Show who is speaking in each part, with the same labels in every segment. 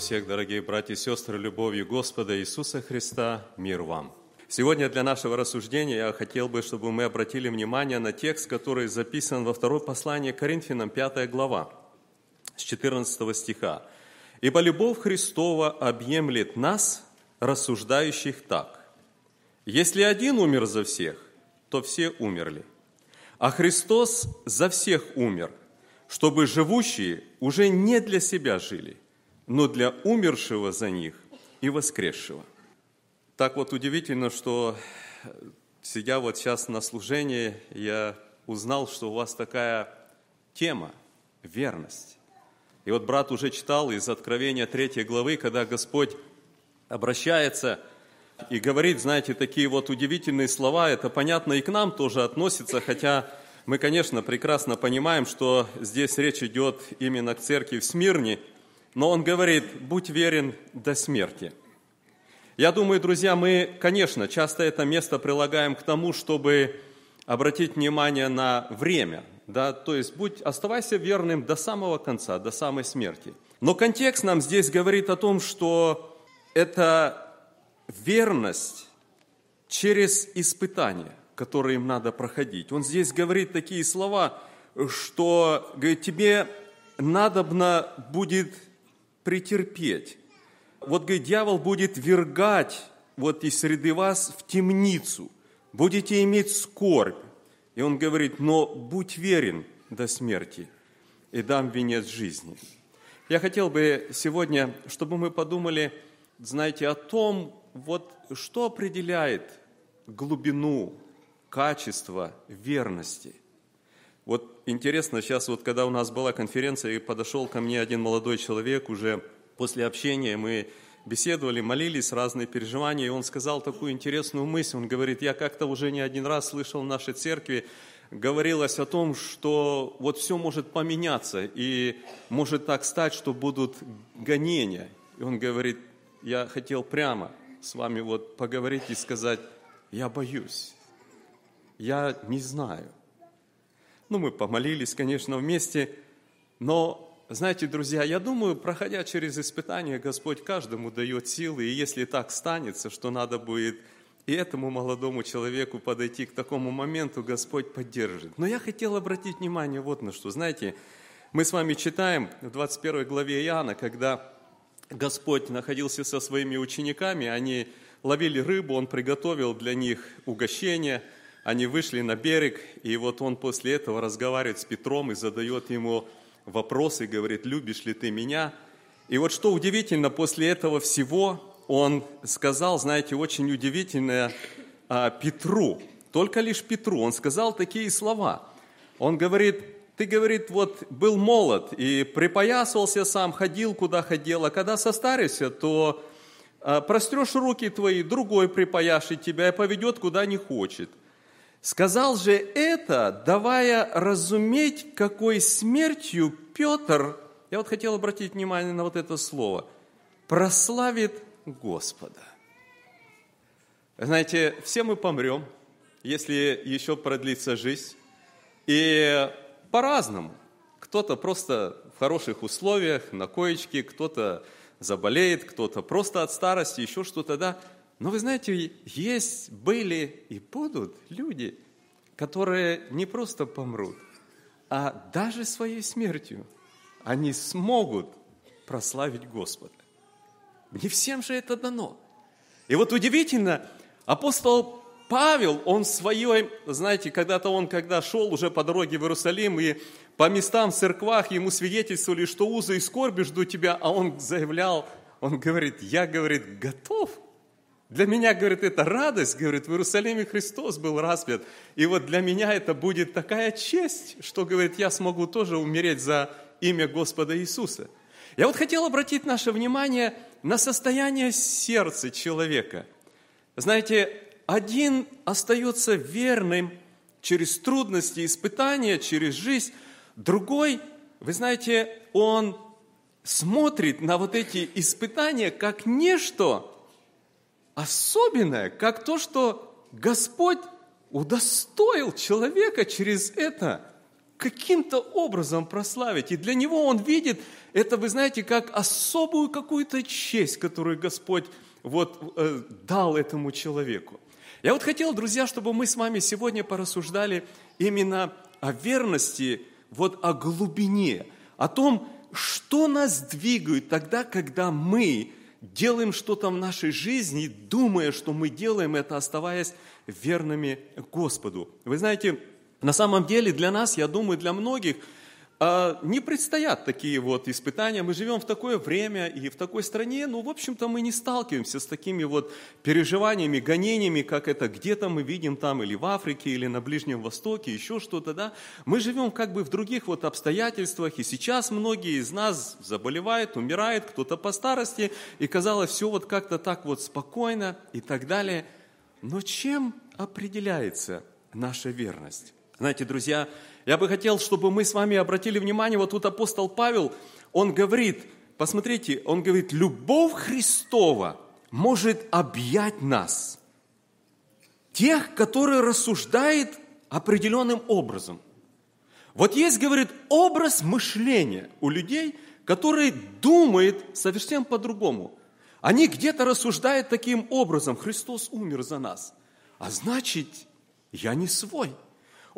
Speaker 1: Всех, дорогие братья и сестры, любовью Господа Иисуса Христа, мир вам. Сегодня для нашего рассуждения я хотел бы, чтобы мы обратили внимание на текст, который записан во второе послание Коринфянам, 5 глава, с 14 стиха. «Ибо любовь Христова объемлет нас, рассуждающих так. Если один умер за всех, то все умерли. А Христос за всех умер, чтобы живущие уже не для себя жили, но для умершего за них и воскресшего. Так вот удивительно, что сидя вот сейчас на служении, я узнал, что у вас такая тема – верность. И вот брат уже читал из Откровения 3 главы, когда Господь обращается и говорит, знаете, такие вот удивительные слова, это понятно и к нам тоже относится, хотя мы, конечно, прекрасно понимаем, что здесь речь идет именно к церкви в Смирне – но он говорит, будь верен до смерти. Я думаю, друзья, мы, конечно, часто это место прилагаем к тому, чтобы обратить внимание на время, да, то есть будь, оставайся верным до самого конца, до самой смерти. Но контекст нам здесь говорит о том, что это верность через испытания, которые им надо проходить. Он здесь говорит такие слова, что говорит, тебе надобно будет претерпеть. Вот, говорит, дьявол будет вергать вот из среды вас в темницу, будете иметь скорбь. И он говорит, но будь верен до смерти, и дам венец жизни. Я хотел бы сегодня, чтобы мы подумали, знаете, о том, вот что определяет глубину, качество верности. Вот интересно, сейчас вот когда у нас была конференция, и подошел ко мне один молодой человек, уже после общения мы беседовали, молились, разные переживания, и он сказал такую интересную мысль. Он говорит, я как-то уже не один раз слышал в нашей церкви, говорилось о том, что вот все может поменяться, и может так стать, что будут гонения. И он говорит, я хотел прямо с вами вот поговорить и сказать, я боюсь, я не знаю. Ну, мы помолились, конечно, вместе, но, знаете, друзья, я думаю, проходя через испытания, Господь каждому дает силы, и если так станется, что надо будет и этому молодому человеку подойти к такому моменту, Господь поддержит. Но я хотел обратить внимание вот на что. Знаете, мы с вами читаем в 21 главе Иоанна, когда Господь находился со своими учениками, они ловили рыбу, Он приготовил для них угощение – они вышли на берег, и вот он после этого разговаривает с Петром и задает ему вопросы, говорит, любишь ли ты меня? И вот что удивительно, после этого всего он сказал, знаете, очень удивительное а, Петру, только лишь Петру, он сказал такие слова. Он говорит, ты, говорит, вот был молод и припоясывался сам, ходил куда ходил, а когда состаришься, то а, прострешь руки твои, другой припояшит тебя и поведет куда не хочет. Сказал же это, давая разуметь, какой смертью Петр, я вот хотел обратить внимание на вот это слово, прославит Господа. Знаете, все мы помрем, если еще продлится жизнь. И по-разному. Кто-то просто в хороших условиях, на коечке, кто-то заболеет, кто-то просто от старости, еще что-то, да. Но вы знаете, есть, были и будут люди, которые не просто помрут, а даже своей смертью они смогут прославить Господа. Не всем же это дано. И вот удивительно, апостол Павел, он своей, знаете, когда-то он, когда шел уже по дороге в Иерусалим, и по местам в церквах ему свидетельствовали, что узы и скорби ждут тебя, а он заявлял, он говорит, я, говорит, готов – для меня, говорит, это радость, говорит, в Иерусалиме Христос был распят. И вот для меня это будет такая честь, что, говорит, я смогу тоже умереть за имя Господа Иисуса. Я вот хотел обратить наше внимание на состояние сердца человека. Знаете, один остается верным через трудности, испытания, через жизнь, другой, вы знаете, он смотрит на вот эти испытания как нечто, особенное, как то, что Господь удостоил человека через это каким-то образом прославить. И для него он видит это, вы знаете, как особую какую-то честь, которую Господь вот э, дал этому человеку. Я вот хотел, друзья, чтобы мы с вами сегодня порассуждали именно о верности, вот о глубине, о том, что нас двигает тогда, когда мы делаем что-то в нашей жизни, думая, что мы делаем это, оставаясь верными Господу. Вы знаете, на самом деле для нас, я думаю, для многих – не предстоят такие вот испытания. Мы живем в такое время и в такой стране, ну, в общем-то, мы не сталкиваемся с такими вот переживаниями, гонениями, как это где-то мы видим там или в Африке, или на Ближнем Востоке, еще что-то, да. Мы живем как бы в других вот обстоятельствах, и сейчас многие из нас заболевают, умирают, кто-то по старости, и казалось, все вот как-то так вот спокойно и так далее. Но чем определяется наша верность? Знаете, друзья, я бы хотел, чтобы мы с вами обратили внимание, вот тут апостол Павел, он говорит, посмотрите, он говорит, любовь Христова может объять нас, тех, которые рассуждают определенным образом. Вот есть, говорит, образ мышления у людей, которые думают совершенно по-другому. Они где-то рассуждают таким образом, Христос умер за нас, а значит, я не свой –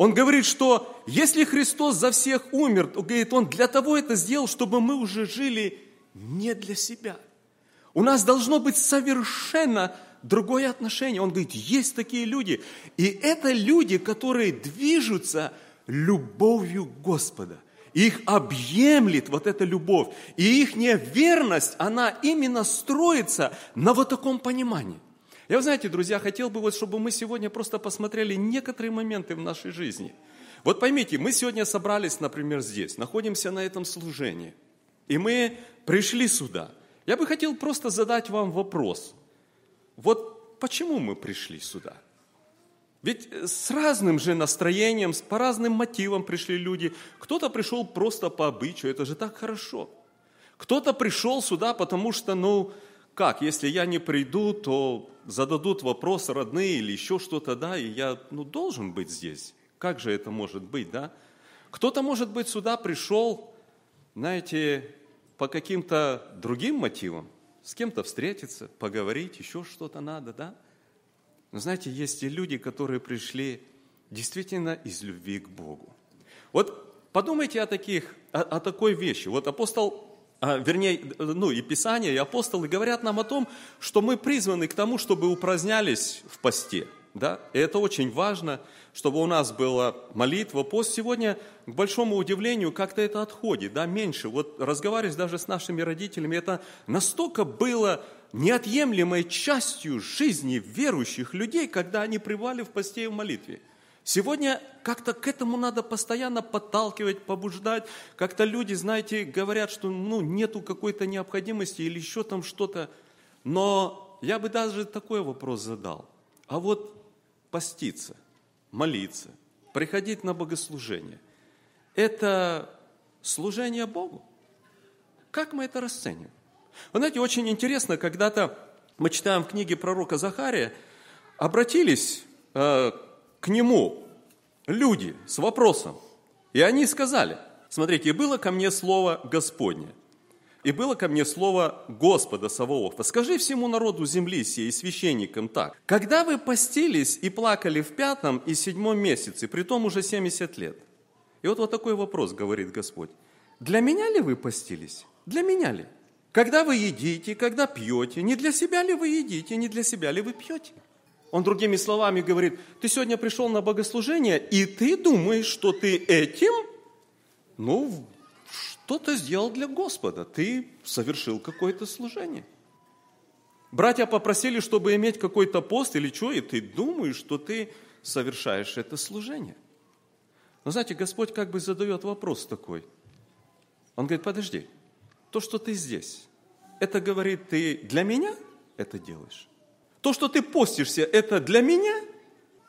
Speaker 1: он говорит, что если Христос за всех умер, то, говорит, Он для того это сделал, чтобы мы уже жили не для себя. У нас должно быть совершенно другое отношение. Он говорит, есть такие люди. И это люди, которые движутся любовью Господа. Их объемлет вот эта любовь. И их неверность, она именно строится на вот таком понимании – я, вы знаете, друзья, хотел бы вот, чтобы мы сегодня просто посмотрели некоторые моменты в нашей жизни. Вот поймите, мы сегодня собрались, например, здесь, находимся на этом служении, и мы пришли сюда. Я бы хотел просто задать вам вопрос. Вот почему мы пришли сюда? Ведь с разным же настроением, по разным мотивам пришли люди. Кто-то пришел просто по обычаю, это же так хорошо. Кто-то пришел сюда, потому что, ну, как, если я не приду, то зададут вопрос родные или еще что-то, да, и я ну, должен быть здесь. Как же это может быть, да? Кто-то, может быть, сюда пришел, знаете, по каким-то другим мотивам, с кем-то встретиться, поговорить, еще что-то надо, да? Но знаете, есть и люди, которые пришли действительно из любви к Богу. Вот подумайте о, таких, о, о такой вещи. Вот апостол вернее, ну и Писание, и апостолы говорят нам о том, что мы призваны к тому, чтобы упразднялись в посте. Да? И это очень важно, чтобы у нас была молитва, пост. Сегодня, к большому удивлению, как-то это отходит, да, меньше. Вот разговаривать даже с нашими родителями, это настолько было неотъемлемой частью жизни верующих людей, когда они пребывали в посте и в молитве – Сегодня как-то к этому надо постоянно подталкивать, побуждать. Как-то люди, знаете, говорят, что ну, нету какой-то необходимости или еще там что-то. Но я бы даже такой вопрос задал. А вот поститься, молиться, приходить на богослужение – это служение Богу? Как мы это расценим? Вы знаете, очень интересно, когда-то мы читаем в книге пророка Захария, обратились э, к нему люди с вопросом. И они сказали, смотрите, и было ко мне слово Господне, и было ко мне слово Господа Саваофа. Скажи всему народу земли сей и священникам так. Когда вы постились и плакали в пятом и седьмом месяце, при том уже 70 лет. И вот вот такой вопрос, говорит Господь. Для меня ли вы постились? Для меня ли? Когда вы едите, когда пьете, не для себя ли вы едите, не для себя ли вы пьете? Он другими словами говорит, ты сегодня пришел на богослужение, и ты думаешь, что ты этим, ну, что-то сделал для Господа. Ты совершил какое-то служение. Братья попросили, чтобы иметь какой-то пост или что, и ты думаешь, что ты совершаешь это служение. Но знаете, Господь как бы задает вопрос такой. Он говорит, подожди, то, что ты здесь, это, говорит, ты для меня это делаешь? То, что ты постишься, это для меня?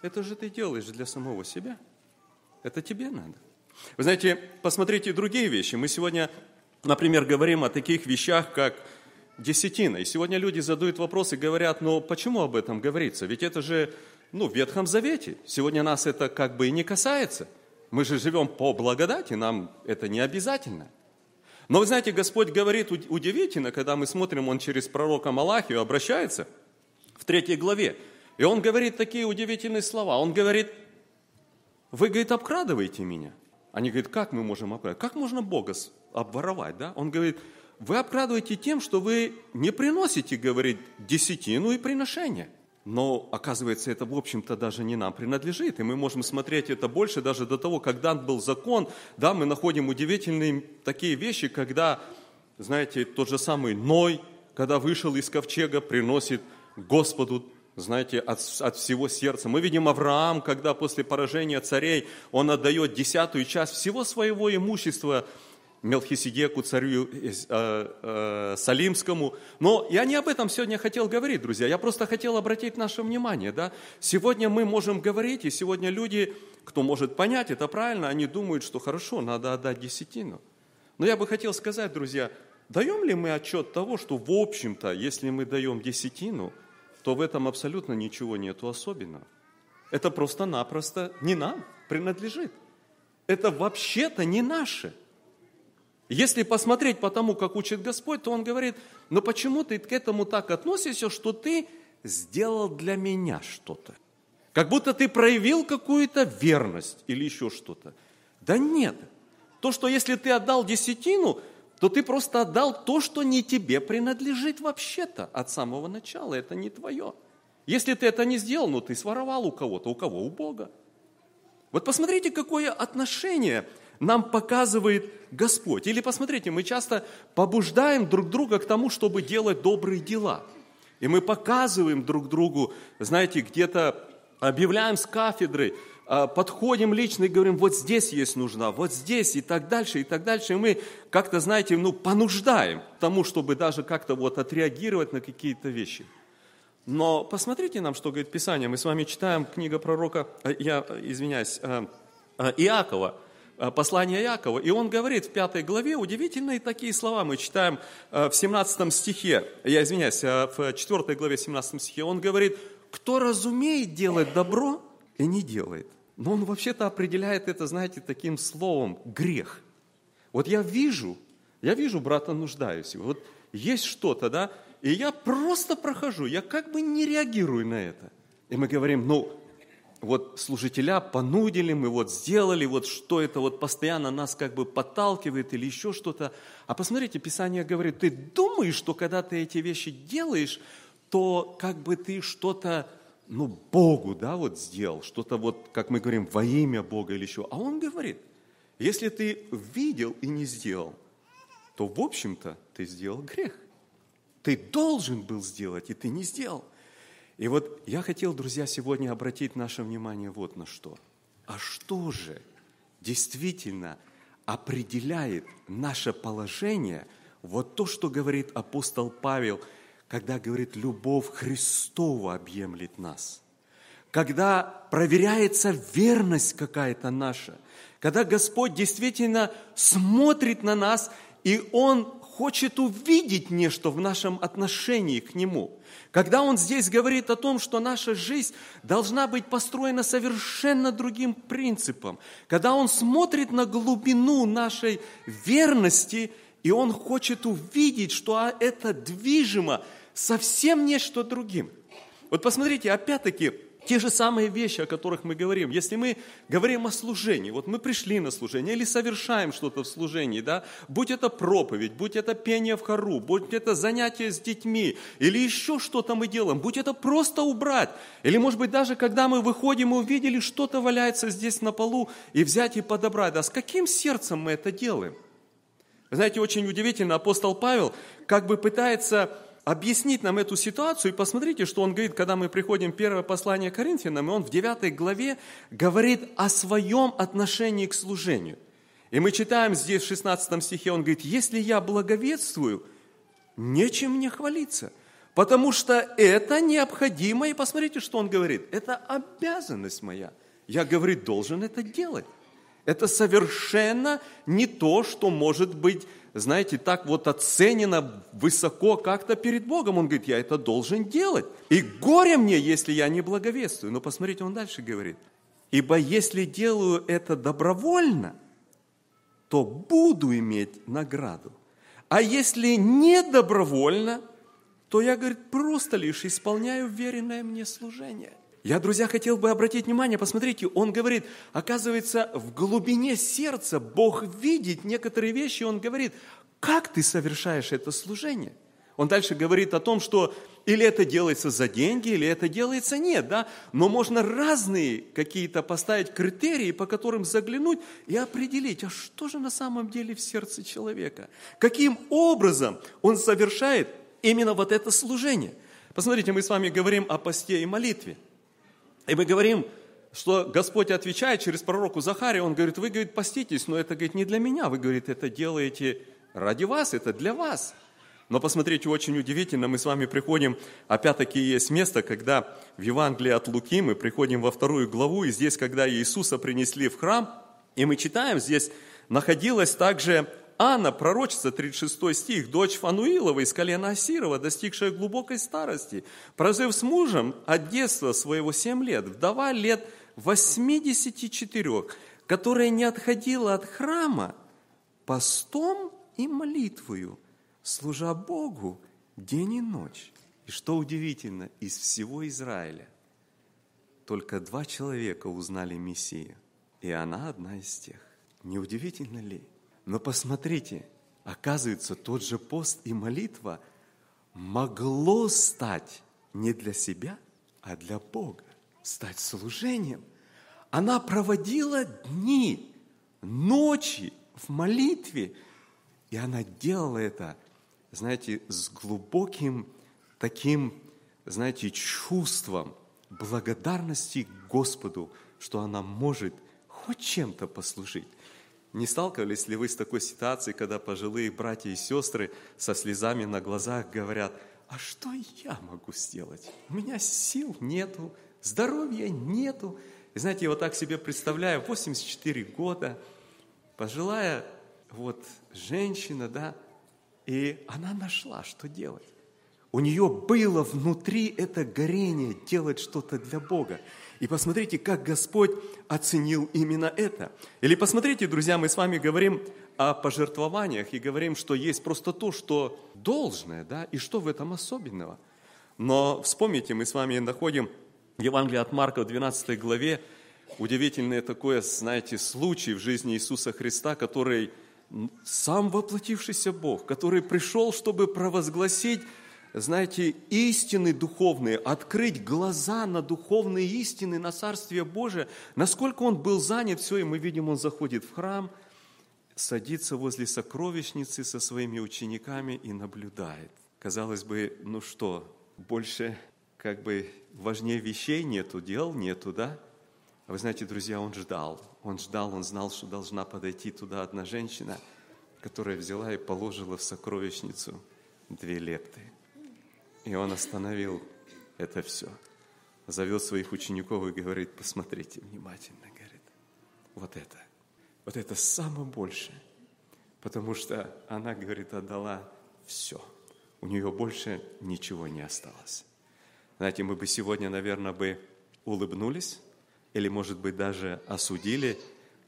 Speaker 1: Это же ты делаешь для самого себя. Это тебе надо. Вы знаете, посмотрите другие вещи. Мы сегодня, например, говорим о таких вещах, как десятина. И сегодня люди задают вопросы и говорят, но почему об этом говорится? Ведь это же ну, в Ветхом Завете. Сегодня нас это как бы и не касается. Мы же живем по благодати, нам это не обязательно. Но вы знаете, Господь говорит удивительно, когда мы смотрим, Он через пророка Малахию обращается в третьей главе. И Он говорит такие удивительные слова. Он говорит, вы, говорит, обкрадываете меня. Они говорят, как мы можем обкрадывать? Как можно Бога обворовать? Да? Он говорит, вы обкрадываете тем, что вы не приносите, говорит, десятину и приношение. Но, оказывается, это, в общем-то, даже не нам принадлежит. И мы можем смотреть это больше даже до того, когда был закон. Да, мы находим удивительные такие вещи, когда, знаете, тот же самый Ной, когда вышел из ковчега, приносит Господу знаете, от, от всего сердца. Мы видим Авраам, когда после поражения царей он отдает десятую часть всего своего имущества Мелхиседеку, царю э, э, Салимскому. Но я не об этом сегодня хотел говорить, друзья. Я просто хотел обратить наше внимание. Да? Сегодня мы можем говорить, и сегодня люди, кто может понять это правильно, они думают, что хорошо, надо отдать десятину. Но я бы хотел сказать, друзья, даем ли мы отчет того, что в общем-то, если мы даем десятину, то в этом абсолютно ничего нету особенного. Это просто-напросто не нам принадлежит. Это вообще-то не наше – если посмотреть по тому, как учит Господь, то Он говорит, но почему ты к этому так относишься, что ты сделал для меня что-то? Как будто ты проявил какую-то верность или еще что-то. Да нет. То, что если ты отдал десятину, то ты просто отдал то, что не тебе принадлежит вообще-то от самого начала. Это не твое. Если ты это не сделал, ну ты своровал у кого-то. У кого? У Бога. Вот посмотрите, какое отношение нам показывает Господь. Или посмотрите, мы часто побуждаем друг друга к тому, чтобы делать добрые дела. И мы показываем друг другу, знаете, где-то объявляем с кафедры, подходим лично и говорим, вот здесь есть нужна, вот здесь и так дальше, и так дальше. И мы как-то, знаете, ну, понуждаем тому, чтобы даже как-то вот отреагировать на какие-то вещи. Но посмотрите нам, что говорит Писание. Мы с вами читаем книга пророка, э, я извиняюсь, э, э, Иакова, Э, послание Якова. И он говорит в пятой главе удивительные такие слова. Мы читаем э, в 17 стихе, я извиняюсь, э, в 4 главе 17 стихе. Он говорит, кто разумеет делать добро и не делает. Но он вообще-то определяет это, знаете, таким словом грех. Вот я вижу, я вижу брата нуждаюсь. Вот есть что-то, да, и я просто прохожу, я как бы не реагирую на это. И мы говорим, ну, вот служителя понудили, мы вот сделали, вот что это вот постоянно нас как бы подталкивает или еще что-то. А посмотрите, Писание говорит, ты думаешь, что когда ты эти вещи делаешь, то как бы ты что-то, ну, Богу, да, вот сделал, что-то вот, как мы говорим, во имя Бога или еще. А он говорит, если ты видел и не сделал, то, в общем-то, ты сделал грех. Ты должен был сделать, и ты не сделал. И вот я хотел, друзья, сегодня обратить наше внимание вот на что. А что же действительно определяет наше положение, вот то, что говорит апостол Павел, когда говорит, любовь Христова объемлет нас. Когда проверяется верность какая-то наша, когда Господь действительно смотрит на нас, и Он хочет увидеть нечто в нашем отношении к Нему – когда он здесь говорит о том, что наша жизнь должна быть построена совершенно другим принципом, когда он смотрит на глубину нашей верности, и он хочет увидеть, что это движимо совсем нечто другим. Вот посмотрите, опять-таки, те же самые вещи, о которых мы говорим. Если мы говорим о служении, вот мы пришли на служение или совершаем что-то в служении, да, будь это проповедь, будь это пение в хору, будь это занятие с детьми, или еще что-то мы делаем, будь это просто убрать, или, может быть, даже когда мы выходим и увидели, что-то валяется здесь на полу, и взять и подобрать, да, с каким сердцем мы это делаем? знаете, очень удивительно, апостол Павел как бы пытается объяснить нам эту ситуацию, и посмотрите, что он говорит, когда мы приходим в первое послание Коринфянам, и он в 9 главе говорит о своем отношении к служению. И мы читаем здесь в 16 стихе, он говорит, если я благовествую, нечем мне хвалиться, потому что это необходимо, и посмотрите, что он говорит, это обязанность моя. Я, говорит, должен это делать. Это совершенно не то, что может быть знаете, так вот оценено высоко как-то перед Богом. Он говорит, я это должен делать. И горе мне, если я не благовествую. Но посмотрите, он дальше говорит. Ибо если делаю это добровольно, то буду иметь награду. А если не добровольно, то я, говорит, просто лишь исполняю веренное мне служение. Я, друзья, хотел бы обратить внимание, посмотрите, он говорит, оказывается, в глубине сердца Бог видит некоторые вещи, он говорит, как ты совершаешь это служение? Он дальше говорит о том, что или это делается за деньги, или это делается нет, да? Но можно разные какие-то поставить критерии, по которым заглянуть и определить, а что же на самом деле в сердце человека? Каким образом он совершает именно вот это служение? Посмотрите, мы с вами говорим о посте и молитве. И мы говорим, что Господь отвечает через пророку Захария, он говорит, вы, говорит, поститесь, но это, говорит, не для меня, вы, говорит, это делаете ради вас, это для вас. Но посмотрите, очень удивительно, мы с вами приходим, опять-таки есть место, когда в Евангелии от Луки мы приходим во вторую главу, и здесь, когда Иисуса принесли в храм, и мы читаем, здесь находилась также Анна, пророчица, 36 стих, дочь Фануилова из колена Асирова, достигшая глубокой старости, прожив с мужем от детства своего 7 лет, вдова лет 84, которая не отходила от храма постом и молитвою, служа Богу день и ночь. И что удивительно, из всего Израиля только два человека узнали Мессию, и она одна из тех. Не удивительно ли? Но посмотрите, оказывается, тот же пост и молитва могло стать не для себя, а для Бога, стать служением. Она проводила дни, ночи в молитве, и она делала это, знаете, с глубоким таким, знаете, чувством благодарности Господу, что она может хоть чем-то послужить. Не сталкивались ли вы с такой ситуацией, когда пожилые братья и сестры со слезами на глазах говорят, а что я могу сделать? У меня сил нету, здоровья нету. И знаете, я вот так себе представляю, 84 года, пожилая вот женщина, да, и она нашла, что делать. У нее было внутри это горение делать что-то для Бога. И посмотрите, как Господь оценил именно это. Или посмотрите, друзья, мы с вами говорим о пожертвованиях и говорим, что есть просто то, что должное, да, и что в этом особенного. Но вспомните, мы с вами находим Евангелие от Марка в 12 главе, удивительное такое, знаете, случай в жизни Иисуса Христа, который сам воплотившийся Бог, который пришел, чтобы провозгласить знаете, истины духовные, открыть глаза на духовные истины, на Царствие Божие. Насколько он был занят, все, и мы видим, он заходит в храм, садится возле сокровищницы со своими учениками и наблюдает. Казалось бы, ну что, больше как бы важнее вещей нету, дел нету, да? А вы знаете, друзья, он ждал. Он ждал, он знал, что должна подойти туда одна женщина, которая взяла и положила в сокровищницу две лепты. И он остановил это все. Зовет своих учеников и говорит, посмотрите внимательно, говорит, вот это, вот это самое большее. Потому что она, говорит, отдала все. У нее больше ничего не осталось. Знаете, мы бы сегодня, наверное, бы улыбнулись, или, может быть, даже осудили,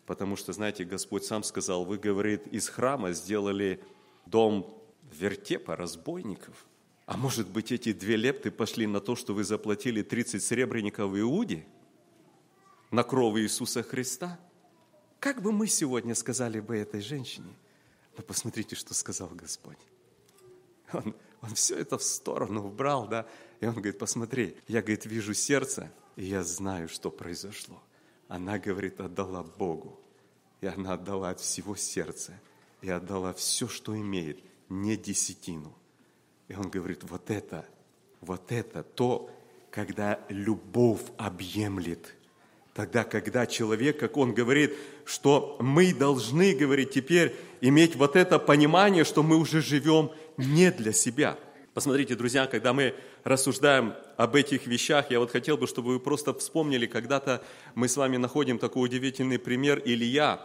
Speaker 1: потому что, знаете, Господь сам сказал, вы, говорит, из храма сделали дом вертепа разбойников – а может быть, эти две лепты пошли на то, что вы заплатили 30 серебряников в Иуде на кровь Иисуса Христа? Как бы мы сегодня сказали бы этой женщине? Но посмотрите, что сказал Господь. Он, он все это в сторону убрал, да? И он говорит, посмотри, я, говорит, вижу сердце, и я знаю, что произошло. Она, говорит, отдала Богу. И она отдала от всего сердца. И отдала все, что имеет, не десятину – и он говорит, вот это, вот это то, когда любовь объемлет. Тогда, когда человек, как он говорит, что мы должны, говорит, теперь иметь вот это понимание, что мы уже живем не для себя. Посмотрите, друзья, когда мы рассуждаем об этих вещах, я вот хотел бы, чтобы вы просто вспомнили, когда-то мы с вами находим такой удивительный пример Илья,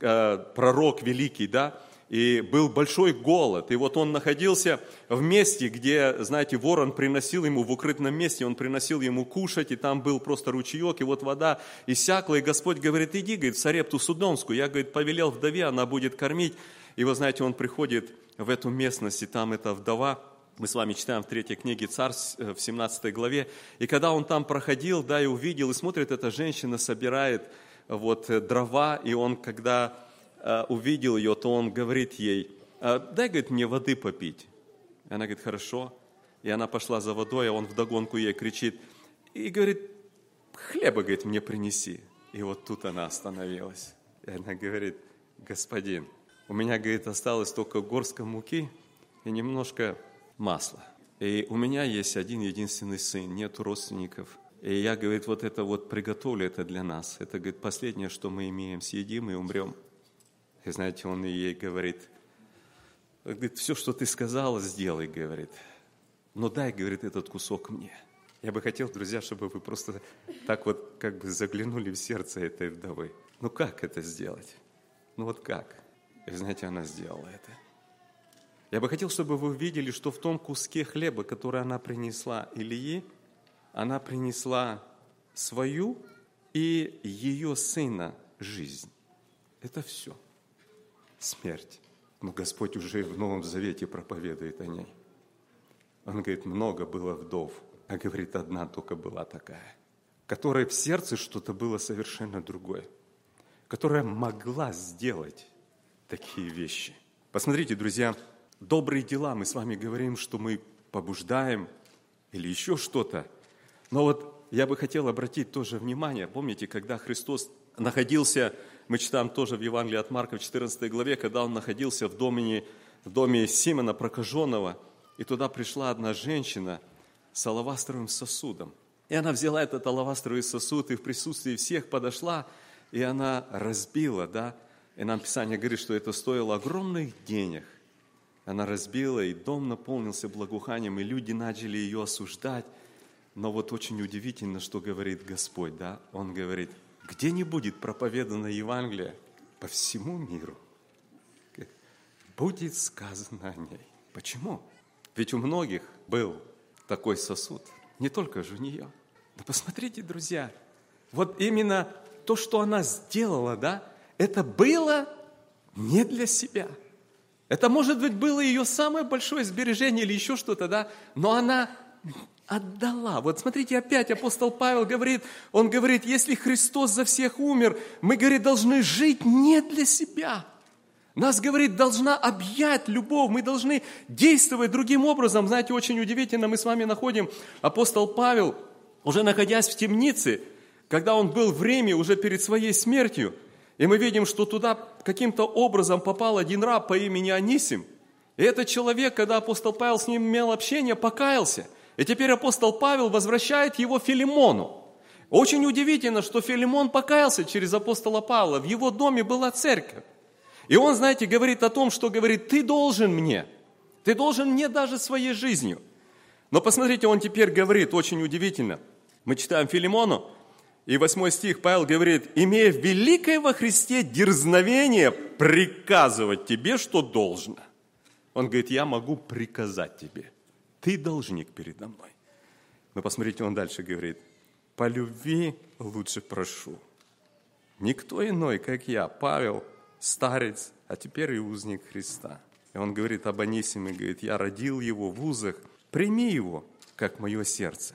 Speaker 1: э, пророк великий, да, и был большой голод. И вот он находился в месте, где, знаете, ворон приносил ему в укрытном месте, он приносил ему кушать, и там был просто ручеек, и вот вода иссякла, и Господь говорит, иди, говорит, в Сарепту Судомскую. Я, говорит, повелел вдове, она будет кормить. И вы знаете, он приходит в эту местность, и там эта вдова, мы с вами читаем в третьей книге Царь э, в 17 главе, и когда он там проходил, да, и увидел, и смотрит, эта женщина собирает вот э, дрова, и он, когда увидел ее, то он говорит ей, «Э, дай, говорит, мне воды попить. И она говорит, хорошо. И она пошла за водой, а он вдогонку ей кричит, и говорит, хлеба, говорит, мне принеси. И вот тут она остановилась. И она говорит, господин, у меня, говорит, осталось только горстка муки и немножко масла. И у меня есть один единственный сын, нет родственников. И я, говорит, вот это вот приготовлю это для нас. Это, говорит, последнее, что мы имеем, съедим и умрем. И знаете, он ей говорит, говорит, все, что ты сказала, сделай, говорит. Но дай, говорит, этот кусок мне. Я бы хотел, друзья, чтобы вы просто так вот как бы заглянули в сердце этой вдовы. Ну как это сделать? Ну вот как? И знаете, она сделала это. Я бы хотел, чтобы вы увидели, что в том куске хлеба, который она принесла Ильи, она принесла свою и ее сына жизнь. Это все смерть. Но Господь уже в Новом Завете проповедует о ней. Он говорит, много было вдов, а говорит, одна только была такая, которая в сердце что-то было совершенно другое, которая могла сделать такие вещи. Посмотрите, друзья, добрые дела, мы с вами говорим, что мы побуждаем или еще что-то. Но вот я бы хотел обратить тоже внимание, помните, когда Христос находился мы читаем тоже в Евангелии от Марка в 14 главе, когда он находился в доме, в доме Симона прокаженного, и туда пришла одна женщина с алавастровым сосудом. И она взяла этот алавастровый сосуд и в присутствии всех подошла, и она разбила, да, и нам Писание говорит, что это стоило огромных денег. Она разбила, и дом наполнился благоуханием, и люди начали ее осуждать. Но вот очень удивительно, что говорит Господь, да? Он говорит, где не будет проповедано Евангелие по всему миру, будет сказано о ней. Почему? Ведь у многих был такой сосуд, не только же у нее. Да посмотрите, друзья, вот именно то, что она сделала, да, это было не для себя. Это, может быть, было ее самое большое сбережение или еще что-то, да, но она отдала. Вот смотрите, опять апостол Павел говорит, он говорит, если Христос за всех умер, мы, говорит, должны жить не для себя. Нас, говорит, должна объять любовь, мы должны действовать другим образом. Знаете, очень удивительно, мы с вами находим апостол Павел, уже находясь в темнице, когда он был в Риме уже перед своей смертью, и мы видим, что туда каким-то образом попал один раб по имени Анисим. И этот человек, когда апостол Павел с ним имел общение, покаялся – и теперь апостол Павел возвращает его Филимону. Очень удивительно, что Филимон покаялся через апостола Павла. В его доме была церковь. И он, знаете, говорит о том, что говорит, ты должен мне. Ты должен мне даже своей жизнью. Но посмотрите, он теперь говорит, очень удивительно. Мы читаем Филимону, и восьмой стих Павел говорит, имея великое во Христе дерзновение приказывать тебе, что должно. Он говорит, я могу приказать тебе – ты должник передо мной. Но посмотрите, он дальше говорит, по любви лучше прошу. Никто иной, как я, Павел, старец, а теперь и узник Христа. И он говорит об Анисиме, говорит, я родил его в узах, прими его, как мое сердце.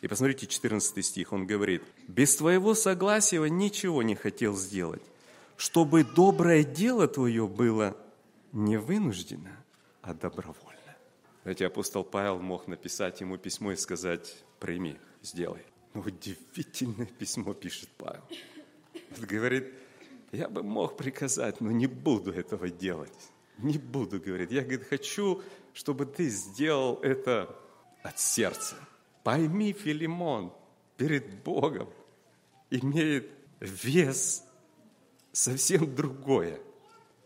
Speaker 1: И посмотрите 14 стих, он говорит, без твоего согласия ничего не хотел сделать, чтобы доброе дело твое было не вынуждено, а добровольно. Знаете, апостол Павел мог написать ему письмо и сказать, прими, сделай. Но удивительное письмо пишет Павел. Он говорит, я бы мог приказать, но не буду этого делать. Не буду, говорит. Я, говорит, хочу, чтобы ты сделал это от сердца. Пойми, Филимон, перед Богом имеет вес совсем другое.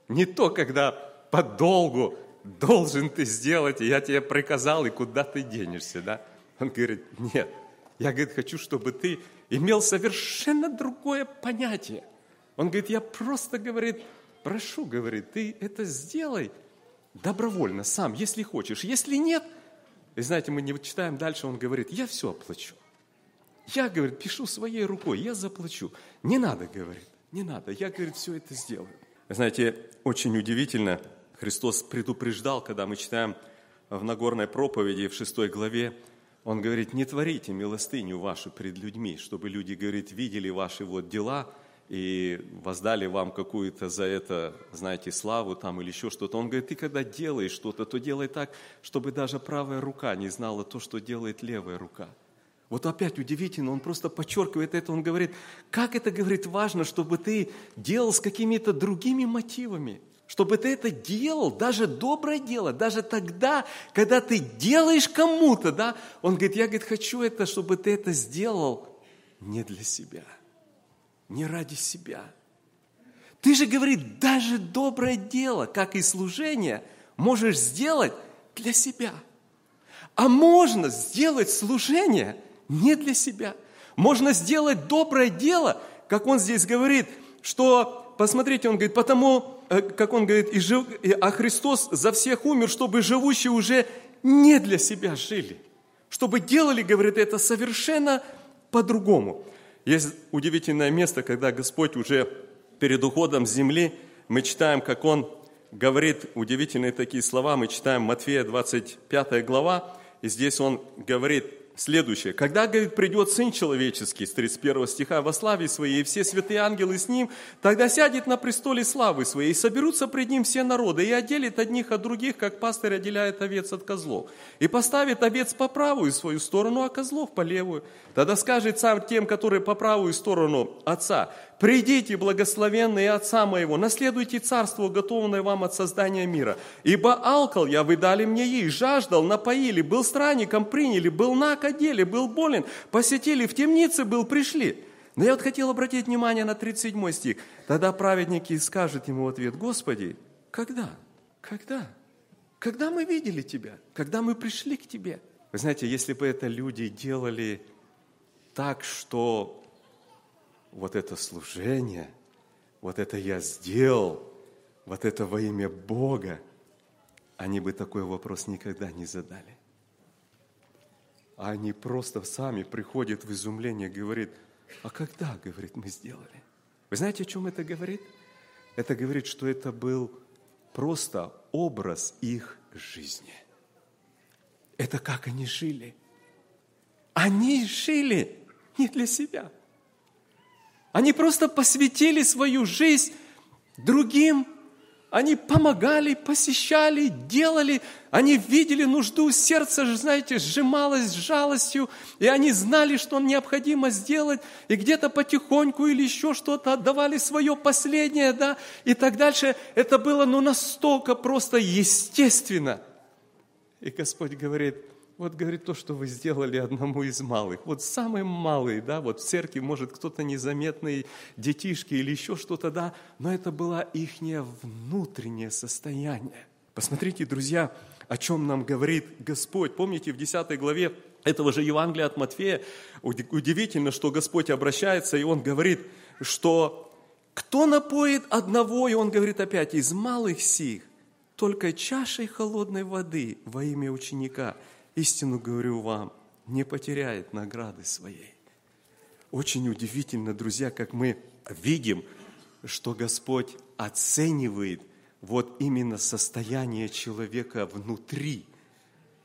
Speaker 1: Не то, когда подолгу должен ты сделать, я тебе приказал, и куда ты денешься, да? Он говорит, нет, я, говорит, хочу, чтобы ты имел совершенно другое понятие. Он говорит, я просто, говорит, прошу, говорит, ты это сделай добровольно, сам, если хочешь. Если нет, и знаете, мы не читаем дальше, он говорит, я все оплачу. Я, говорит, пишу своей рукой, я заплачу. Не надо, говорит, не надо. Я, говорит, все это сделаю. Знаете, очень удивительно, Христос предупреждал, когда мы читаем в Нагорной проповеди в шестой главе, Он говорит, не творите милостыню вашу пред людьми, чтобы люди, говорит, видели ваши вот дела и воздали вам какую-то за это, знаете, славу там или еще что-то. Он говорит, ты когда делаешь что-то, то делай так, чтобы даже правая рука не знала то, что делает левая рука – вот опять удивительно, он просто подчеркивает это, он говорит, как это, говорит, важно, чтобы ты делал с какими-то другими мотивами, чтобы ты это делал, даже доброе дело, даже тогда, когда ты делаешь кому-то, да, он говорит, я, говорит, хочу это, чтобы ты это сделал не для себя, не ради себя. Ты же, говорит, даже доброе дело, как и служение, можешь сделать для себя. А можно сделать служение – не для себя. Можно сделать доброе дело, как он здесь говорит, что, посмотрите, он говорит, потому, э, как он говорит, и жив, а Христос за всех умер, чтобы живущие уже не для себя жили. Чтобы делали, говорит, это совершенно по-другому. Есть удивительное место, когда Господь уже перед уходом с земли, мы читаем, как Он говорит удивительные такие слова, мы читаем Матфея 25 глава, и здесь Он говорит, следующее. «Когда, говорит, придет Сын Человеческий, с 31 стиха, во славе Своей, и все святые ангелы с Ним, тогда сядет на престоле славы Своей, и соберутся пред Ним все народы, и отделит одних от других, как пастырь отделяет овец от козлов, и поставит овец по правую свою сторону, а козлов по левую. Тогда скажет сам тем, которые по правую сторону Отца, «Придите, благословенные Отца моего, наследуйте царство, готовое вам от создания мира. Ибо алкал я, вы дали мне ей, жаждал, напоили, был странником, приняли, был наг, одели, был болен, посетили, в темнице был, пришли». Но я вот хотел обратить внимание на 37 стих. Тогда праведники скажут ему в ответ, «Господи, когда? Когда? Когда мы видели Тебя? Когда мы пришли к Тебе?» Вы знаете, если бы это люди делали так, что вот это служение, вот это я сделал, вот это во имя Бога, они бы такой вопрос никогда не задали. Они просто сами приходят в изумление, говорит, а когда, говорит, мы сделали? Вы знаете, о чем это говорит? Это говорит, что это был просто образ их жизни. Это как они жили. Они жили не для себя – они просто посвятили свою жизнь другим. Они помогали, посещали, делали. Они видели нужду, сердце, знаете, сжималось с жалостью. И они знали, что необходимо сделать. И где-то потихоньку или еще что-то отдавали свое последнее, да. И так дальше. Это было ну настолько просто естественно. И Господь говорит – вот, говорит, то, что вы сделали одному из малых. Вот самый малый, да, вот в церкви, может, кто-то незаметный, детишки или еще что-то, да, но это было их внутреннее состояние. Посмотрите, друзья, о чем нам говорит Господь. Помните, в 10 главе этого же Евангелия от Матфея удивительно, что Господь обращается, и Он говорит, что кто напоит одного, и Он говорит опять, из малых сих, только чашей холодной воды во имя ученика – истину говорю вам, не потеряет награды своей. Очень удивительно, друзья, как мы видим, что Господь оценивает вот именно состояние человека внутри.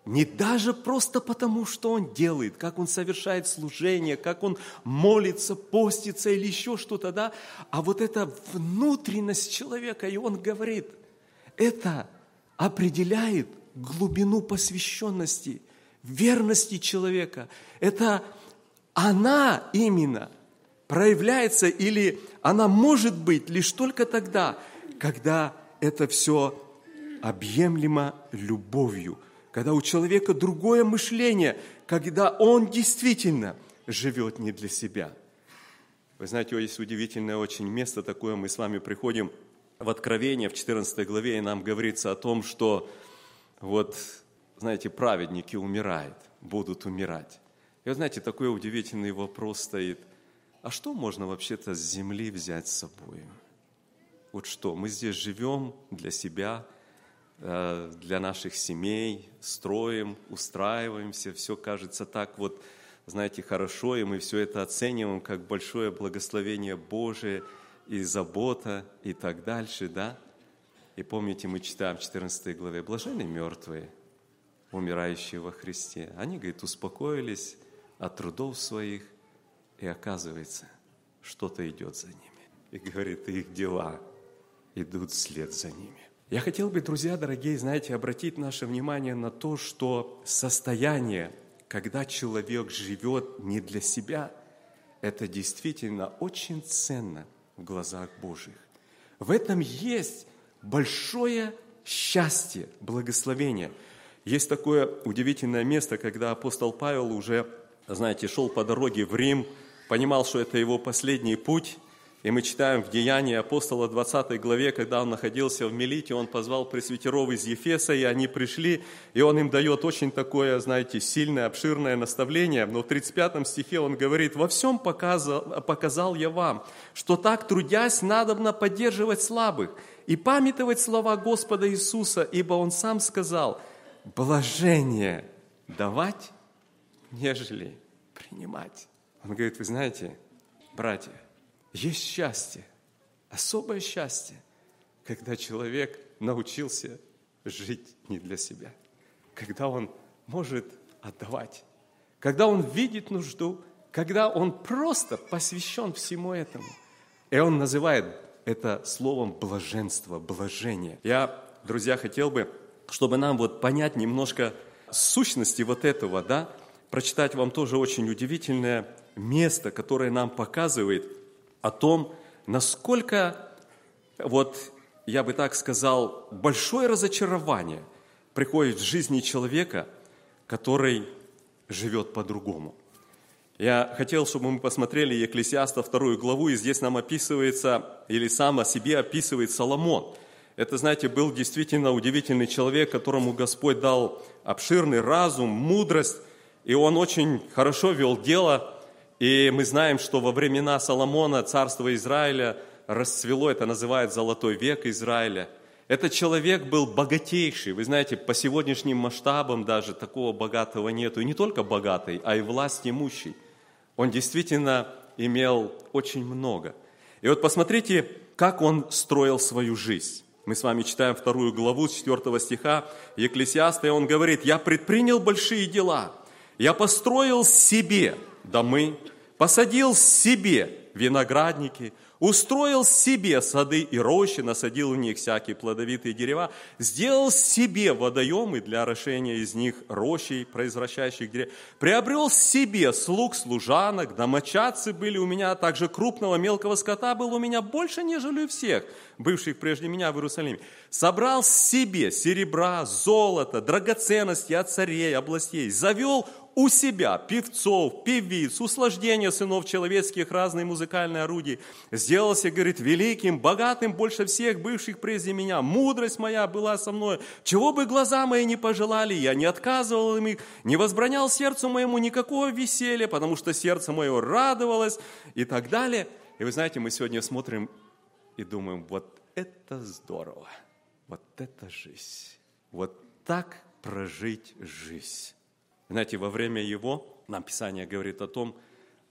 Speaker 1: Не даже просто потому, что он делает, как он совершает служение, как он молится, постится или еще что-то, да, а вот эта внутренность человека, и он говорит, это определяет глубину посвященности, верности человека. Это она именно проявляется или она может быть лишь только тогда, когда это все объемлемо любовью, когда у человека другое мышление, когда он действительно живет не для себя. Вы знаете, есть удивительное очень место такое, мы с вами приходим в Откровение, в 14 главе, и нам говорится о том, что вот, знаете, праведники умирают, будут умирать. И вот, знаете, такой удивительный вопрос стоит. А что можно вообще-то с земли взять с собой? Вот что, мы здесь живем для себя, э, для наших семей, строим, устраиваемся, все кажется так вот, знаете, хорошо, и мы все это оцениваем как большое благословение Божие и забота и так дальше, да? И помните, мы читаем в 14 главе, «Блаженны мертвые, умирающие во Христе». Они, говорит, успокоились от трудов своих, и оказывается, что-то идет за ними. И говорит, их дела идут вслед за ними. Я хотел бы, друзья дорогие, знаете, обратить наше внимание на то, что состояние, когда человек живет не для себя, это действительно очень ценно в глазах Божьих. В этом есть большое счастье, благословение. Есть такое удивительное место, когда апостол Павел уже, знаете, шел по дороге в Рим, понимал, что это его последний путь – и мы читаем в Деянии апостола 20 главе, когда он находился в Мелите, он позвал пресвитеров из Ефеса, и они пришли, и он им дает очень такое, знаете, сильное, обширное наставление. Но в 35 стихе он говорит, «Во всем показал, показал я вам, что так, трудясь, надобно поддерживать слабых и памятовать слова Господа Иисуса, ибо Он сам сказал, блажение давать, нежели принимать». Он говорит, вы знаете, братья, есть счастье, особое счастье, когда человек научился жить не для себя, когда он может отдавать, когда он видит нужду, когда он просто посвящен всему этому. И он называет это словом блаженство, блажение. Я, друзья, хотел бы, чтобы нам вот понять немножко сущности вот этого, да, прочитать вам тоже очень удивительное место, которое нам показывает – о том, насколько, вот я бы так сказал, большое разочарование приходит в жизни человека, который живет по-другому. Я хотел, чтобы мы посмотрели Екклесиаста вторую главу, и здесь нам описывается, или сам о себе описывает Соломон. Это, знаете, был действительно удивительный человек, которому Господь дал обширный разум, мудрость, и он очень хорошо вел дело, и мы знаем, что во времена Соломона царство Израиля расцвело, это называют золотой век Израиля. Этот человек был богатейший. Вы знаете, по сегодняшним масштабам даже такого богатого нету. И не только богатый, а и власть имущий. Он действительно имел очень много. И вот посмотрите, как он строил свою жизнь. Мы с вами читаем вторую главу с 4 стиха Екклесиаста, и он говорит, «Я предпринял большие дела, я построил себе домы, посадил себе виноградники, устроил себе сады и рощи, насадил в них всякие плодовитые дерева, сделал себе водоемы для орошения из них рощей, произвращающих деревья, приобрел себе слуг, служанок, домочадцы были у меня, также крупного мелкого скота был у меня больше, нежели у всех, бывших прежде меня в Иерусалиме. Собрал себе серебра, золото, драгоценности от царей, областей, завел у себя певцов, певиц, услаждения сынов человеческих, разные музыкальные орудия. Сделался, говорит, великим, богатым больше всех бывших прежде меня. Мудрость моя была со мной. Чего бы глаза мои не пожелали, я не отказывал им, не возбранял сердцу моему никакого веселья, потому что сердце мое радовалось и так далее. И вы знаете, мы сегодня смотрим и думаем, вот это здорово, вот это жизнь, вот так прожить жизнь. Знаете, во время его, нам Писание говорит о том,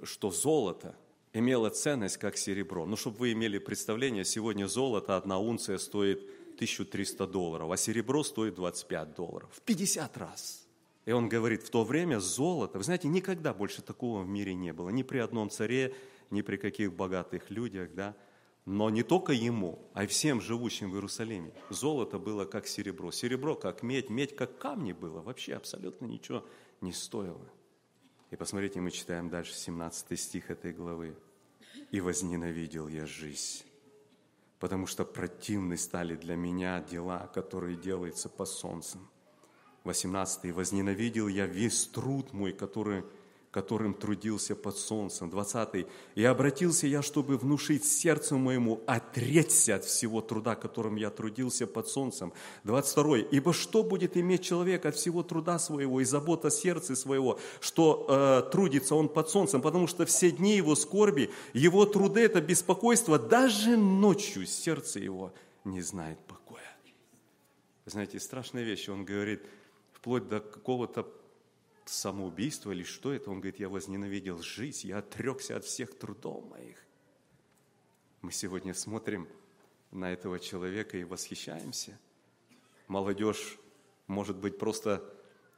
Speaker 1: что золото имело ценность, как серебро. Ну, чтобы вы имели представление, сегодня золото, одна унция стоит 1300 долларов, а серебро стоит 25 долларов. В 50 раз. И он говорит, в то время золото, вы знаете, никогда больше такого в мире не было, ни при одном царе, ни при каких богатых людях, да, но не только ему, а и всем живущим в Иерусалиме. Золото было как серебро, серебро как медь, медь как камни было, вообще абсолютно ничего не стоило. И посмотрите, мы читаем дальше 17 стих этой главы. «И возненавидел я жизнь, потому что противны стали для меня дела, которые делаются по солнцам». 18. «И возненавидел я весь труд мой, который которым трудился под солнцем. 20. «И обратился я, чтобы внушить сердцу моему отречься от всего труда, которым я трудился под солнцем». 22. «Ибо что будет иметь человек от всего труда своего и забота сердца своего, что э, трудится он под солнцем, потому что все дни его скорби, его труды – это беспокойство, даже ночью сердце его не знает покоя». Знаете, страшная вещь, он говорит, вплоть до какого-то самоубийство или что это? Он говорит, я возненавидел жизнь, я отрекся от всех трудов моих. Мы сегодня смотрим на этого человека и восхищаемся. Молодежь, может быть, просто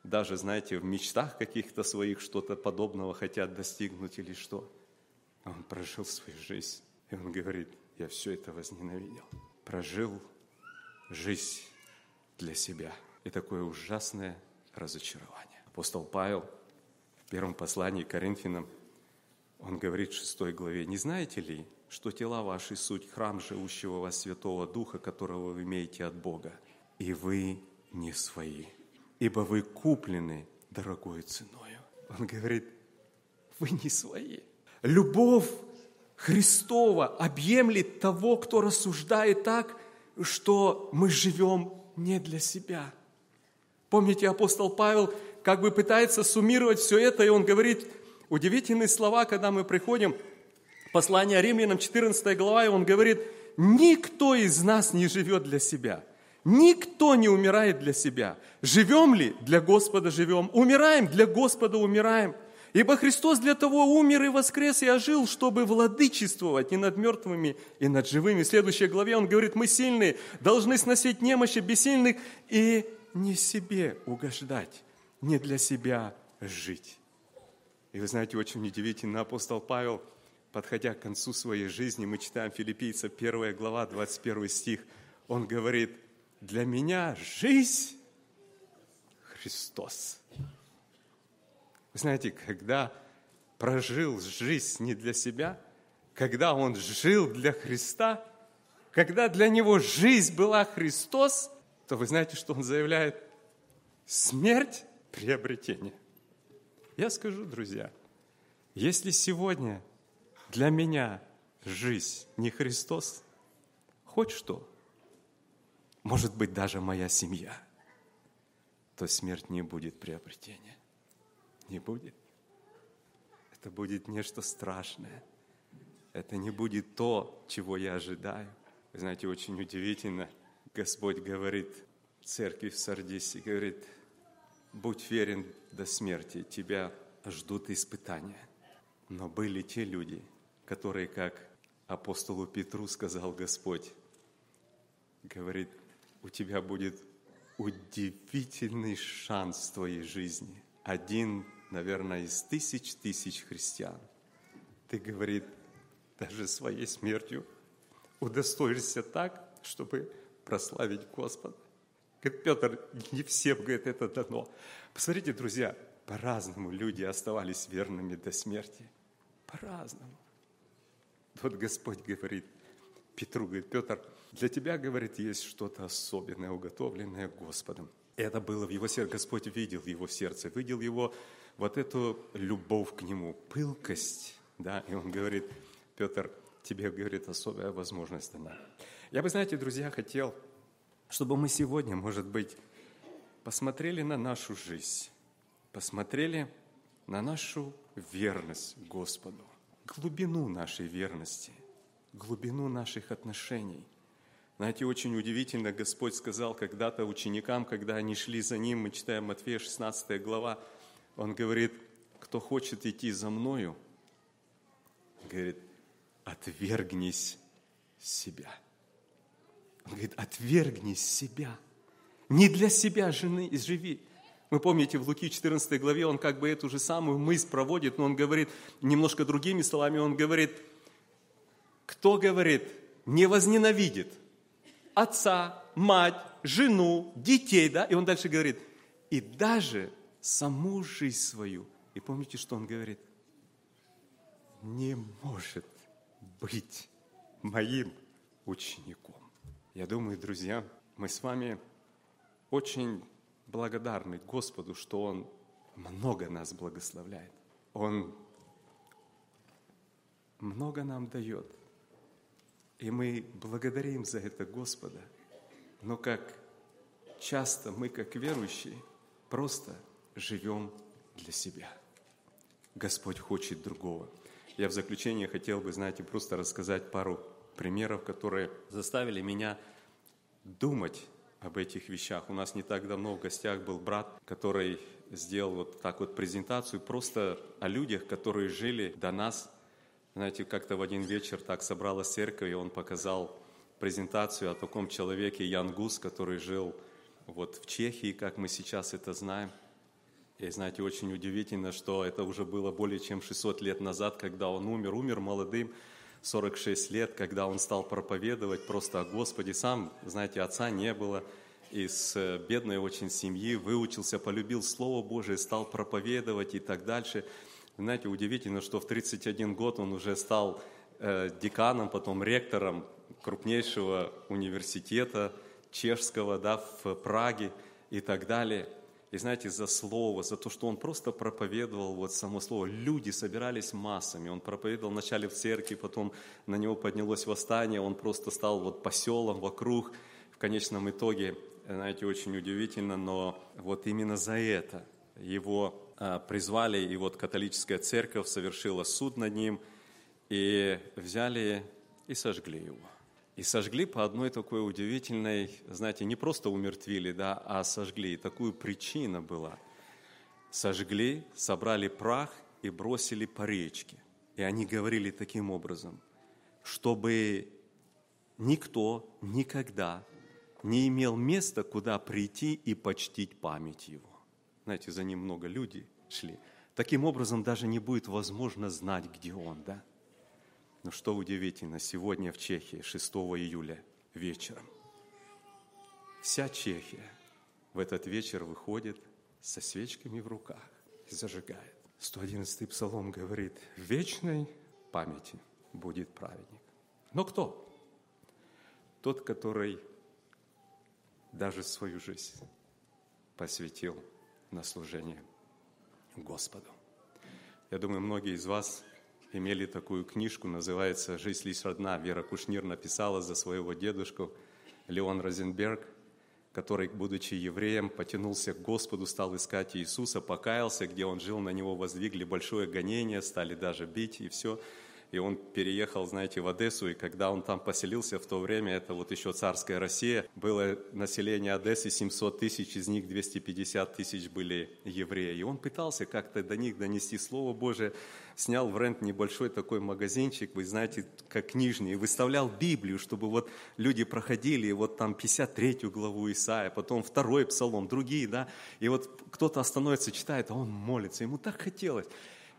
Speaker 1: даже, знаете, в мечтах каких-то своих что-то подобного хотят достигнуть или что. А он прожил свою жизнь, и он говорит, я все это возненавидел. Прожил жизнь для себя. И такое ужасное разочарование. Апостол Павел в первом послании к Коринфянам, он говорит в 6 главе, «Не знаете ли, что тела ваши суть храм живущего вас Святого Духа, которого вы имеете от Бога, и вы не свои, ибо вы куплены дорогой ценою». Он говорит, вы не свои. Любовь Христова объемлет того, кто рассуждает так, что мы живем не для себя. Помните, апостол Павел как бы пытается суммировать все это, и он говорит удивительные слова, когда мы приходим, послание римлянам, 14 глава, и он говорит, никто из нас не живет для себя, никто не умирает для себя. Живем ли? Для Господа живем. Умираем? Для Господа умираем. Ибо Христос для того умер и воскрес и ожил, чтобы владычествовать и над мертвыми, и над живыми. В следующей главе он говорит, мы сильные, должны сносить немощи бессильных и не себе угождать не для себя жить. И вы знаете, очень удивительно, апостол Павел, подходя к концу своей жизни, мы читаем филиппийцев 1 глава, 21 стих, он говорит, для меня жизнь Христос. Вы знаете, когда прожил жизнь не для себя, когда он жил для Христа, когда для него жизнь была Христос, то вы знаете, что он заявляет? Смерть приобретение. Я скажу, друзья, если сегодня для меня жизнь не Христос, хоть что, может быть, даже моя семья, то смерть не будет приобретения. Не будет. Это будет нечто страшное. Это не будет то, чего я ожидаю. Вы знаете, очень удивительно. Господь говорит церкви в Сардисе, говорит, будь верен до смерти, тебя ждут испытания. Но были те люди, которые, как апостолу Петру сказал Господь, говорит, у тебя будет удивительный шанс в твоей жизни. Один, наверное, из тысяч тысяч христиан. Ты, говорит, даже своей смертью удостоишься так, чтобы прославить Господа. Говорит, Петр, не всем, говорит, это дано. Посмотрите, друзья, по-разному люди оставались верными до смерти. По-разному. Вот Господь говорит Петру, говорит, Петр, для тебя, говорит, есть что-то особенное, уготовленное Господом. Это было в его сердце. Господь видел его сердце, видел его вот эту любовь к нему, пылкость. Да? И он говорит, Петр, тебе, говорит, особая возможность дана. Я бы, знаете, друзья, хотел чтобы мы сегодня, может быть, посмотрели на нашу жизнь, посмотрели на нашу верность Господу, глубину нашей верности, глубину наших отношений. Знаете, очень удивительно, Господь сказал когда-то ученикам, когда они шли за Ним, мы читаем Матфея 16 глава, Он говорит, кто хочет идти за Мною, говорит, отвергнись себя – он говорит, отвергни себя. Не для себя жены живи. Вы помните, в Луки 14 главе он как бы эту же самую мысль проводит, но он говорит немножко другими словами, он говорит, кто говорит, не возненавидит отца, мать, жену, детей, да? И он дальше говорит, и даже саму жизнь свою. И помните, что он говорит? Не может быть моим учеником. Я думаю, друзья, мы с вами очень благодарны Господу, что Он много нас благословляет. Он много нам дает. И мы благодарим за это Господа. Но как часто мы, как верующие, просто живем для себя. Господь хочет другого. Я в заключение хотел бы, знаете, просто рассказать пару примеров, которые заставили меня думать об этих вещах. У нас не так давно в гостях был брат, который сделал вот так вот презентацию просто о людях, которые жили до нас. Знаете, как-то в один вечер так собралась церковь, и он показал презентацию о таком человеке Ян Гус, который жил вот в Чехии, как мы сейчас это знаем. И знаете, очень удивительно, что это уже было более чем 600 лет назад, когда он умер. Умер молодым, 46 лет, когда он стал проповедовать просто о Господе. Сам, знаете, отца не было, из э, бедной очень семьи, выучился, полюбил Слово Божие, стал проповедовать и так дальше. Знаете, удивительно, что в 31 год он уже стал э, деканом, потом ректором крупнейшего университета чешского да, в Праге и так далее. И знаете, за слово, за то, что он просто проповедовал вот само слово. Люди собирались массами. Он проповедовал вначале в церкви, потом на него поднялось восстание, он просто стал вот поселом вокруг. В конечном итоге, знаете, очень удивительно, но вот именно за это его а, призвали, и вот католическая церковь совершила суд над ним, и взяли и сожгли его. И сожгли по одной такой удивительной, знаете, не просто умертвили, да, а сожгли. И такую причина была. Сожгли, собрали прах и бросили по речке. И они говорили таким образом, чтобы никто никогда не имел места, куда прийти и почтить память его. Знаете, за ним много людей шли. Таким образом, даже не будет возможно знать, где он, да? Но что удивительно, сегодня в Чехии, 6 июля вечером, вся Чехия в этот вечер выходит со свечками в руках и зажигает. 111 псалом говорит, в вечной памяти будет праведник. Но кто? Тот, который даже свою жизнь посвятил на служение Господу. Я думаю, многие из вас имели такую книжку, называется «Жизнь лишь одна». Вера Кушнир написала за своего дедушку Леон Розенберг, который, будучи евреем, потянулся к Господу, стал искать Иисуса, покаялся, где он жил, на него воздвигли большое гонение, стали даже бить и все – и он переехал, знаете, в Одессу, и когда он там поселился в то время, это вот еще царская Россия, было население Одессы 700 тысяч, из них 250 тысяч были евреи. И он пытался как-то до них донести Слово Божие, снял в рент небольшой такой магазинчик, вы знаете, как книжный, и выставлял Библию, чтобы вот люди проходили, и вот там 53 главу Исаия, потом второй псалом, другие, да, и вот кто-то остановится, читает, а он молится, ему так хотелось.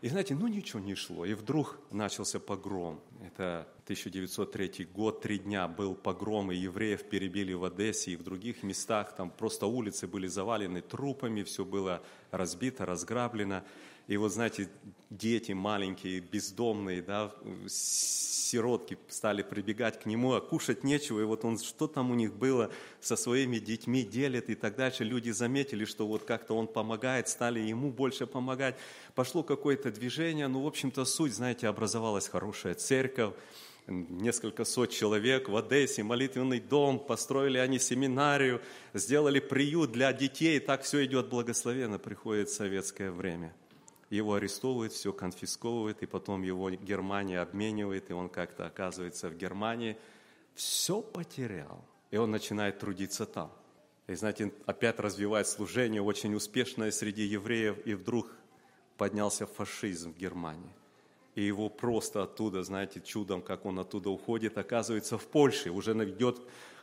Speaker 1: И знаете, ну ничего не шло. И вдруг начался погром. Это 1903 год, три дня был погром, и евреев перебили в Одессе и в других местах. Там просто улицы были завалены трупами, все было разбито, разграблено. И вот, знаете, дети маленькие, бездомные, да, сиротки стали прибегать к нему, а кушать нечего, и вот он, что там у них было, со своими детьми делит и так дальше. Люди заметили, что вот как-то он помогает, стали ему больше помогать. Пошло какое-то движение, ну, в общем-то, суть, знаете, образовалась хорошая церковь, несколько сот человек в Одессе, молитвенный дом, построили они семинарию, сделали приют для детей, так все идет благословенно, приходит советское время – его арестовывают, все конфисковывают, и потом его Германия обменивает, и он как-то оказывается в Германии, все потерял. И он начинает трудиться там. И, знаете, опять развивает служение очень успешное среди евреев, и вдруг поднялся фашизм в Германии. И его просто оттуда, знаете, чудом, как он оттуда уходит, оказывается в Польше. Уже идет,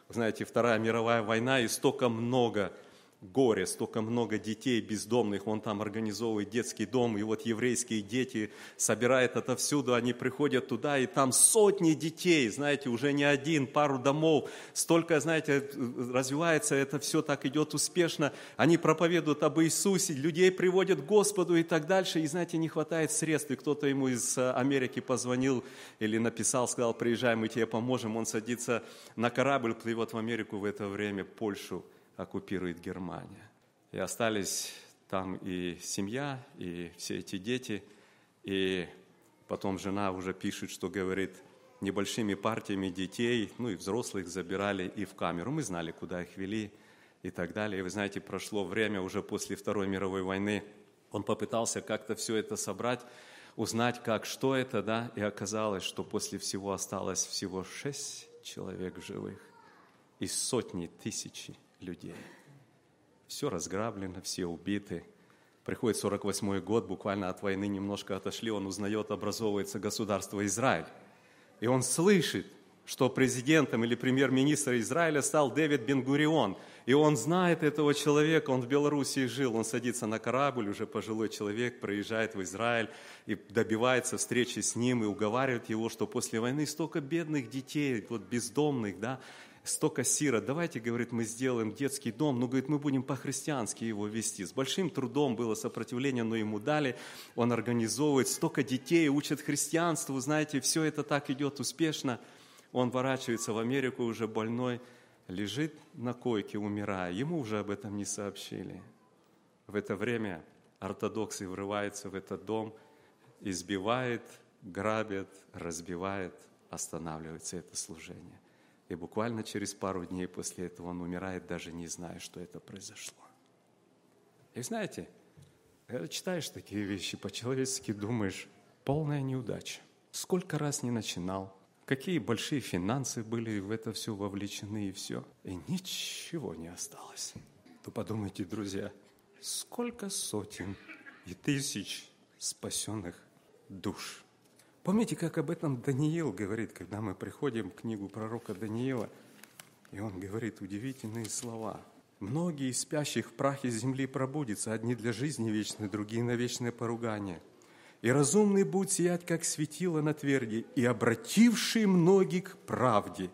Speaker 1: знаете, Вторая мировая война, и столько много горе, столько много детей бездомных, он там организовывает детский дом, и вот еврейские дети собирают отовсюду, они приходят туда, и там сотни детей, знаете, уже не один, пару домов, столько, знаете, развивается, это все так идет успешно, они проповедуют об Иисусе, людей приводят к Господу и так дальше, и, знаете, не хватает средств, и кто-то ему из э, Америки позвонил или написал, сказал, приезжай, мы тебе поможем, он садится на корабль, плывет в Америку в это время, Польшу, оккупирует Германия. И остались там и семья, и все эти дети. И потом жена уже пишет, что говорит, небольшими партиями детей, ну и взрослых забирали и в камеру. Мы знали, куда их вели и так далее. И вы знаете, прошло время уже после Второй мировой войны. Он попытался как-то все это собрать, узнать, как, что это, да, и оказалось, что после всего осталось всего шесть человек живых из сотни тысячи людей. Все разграблено, все убиты. Приходит 48 год, буквально от войны немножко отошли, он узнает, образовывается государство Израиль. И он слышит, что президентом или премьер-министром Израиля стал Дэвид Бенгурион. И он знает этого человека, он в Белоруссии жил, он садится на корабль, уже пожилой человек, проезжает в Израиль и добивается встречи с ним и уговаривает его, что после войны столько бедных детей, вот бездомных, да, столько сирот, давайте, говорит, мы сделаем детский дом, ну, говорит, мы будем по-христиански его вести. С большим трудом было сопротивление, но ему дали, он организовывает, столько детей учат христианству, знаете, все это так идет успешно – он ворачивается в Америку уже больной, лежит на койке, умирая. Ему уже об этом не сообщили. В это время ортодоксы врываются в этот дом, избивает, грабят, разбивает, останавливается это служение. И буквально через пару дней после этого он умирает, даже не зная, что это произошло. И знаете, когда читаешь такие вещи, по-человечески думаешь, полная неудача. Сколько раз не начинал, какие большие финансы были в это все вовлечены и все. И ничего не осталось. Вы подумайте, друзья, сколько сотен и тысяч спасенных душ. Помните, как об этом Даниил говорит, когда мы приходим к книгу пророка Даниила, и он говорит удивительные слова. «Многие из спящих в прахе земли пробудятся, одни для жизни вечной, другие на вечное поругание и разумный будет сиять, как светило на тверди, и обратившие многих к правде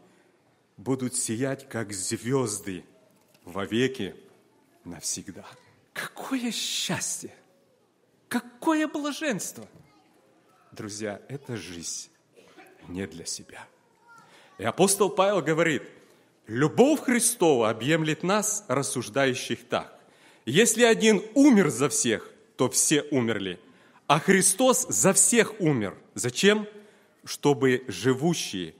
Speaker 1: будут сиять, как звезды, вовеки навсегда. Какое счастье! Какое блаженство! Друзья, это жизнь не для себя. И апостол Павел говорит, любовь Христова объемлет нас, рассуждающих так. Если один умер за всех, то все умерли – а Христос за всех умер. Зачем? Чтобы живущие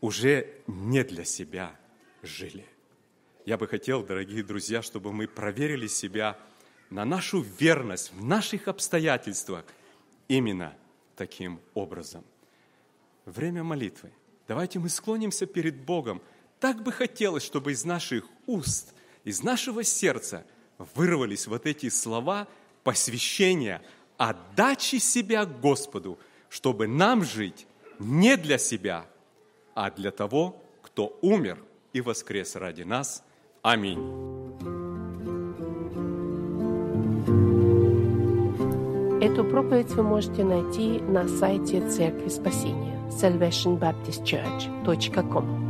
Speaker 1: уже не для себя жили. Я бы хотел, дорогие друзья, чтобы мы проверили себя на нашу верность в наших обстоятельствах именно таким образом. Время молитвы. Давайте мы склонимся перед Богом. Так бы хотелось, чтобы из наших уст, из нашего сердца вырвались вот эти слова посвящения – отдачи себя Господу, чтобы нам жить не для себя, а для того, кто умер и воскрес ради нас. Аминь.
Speaker 2: Эту проповедь вы можете найти на сайте Церкви Спасения salvationbaptistchurch.com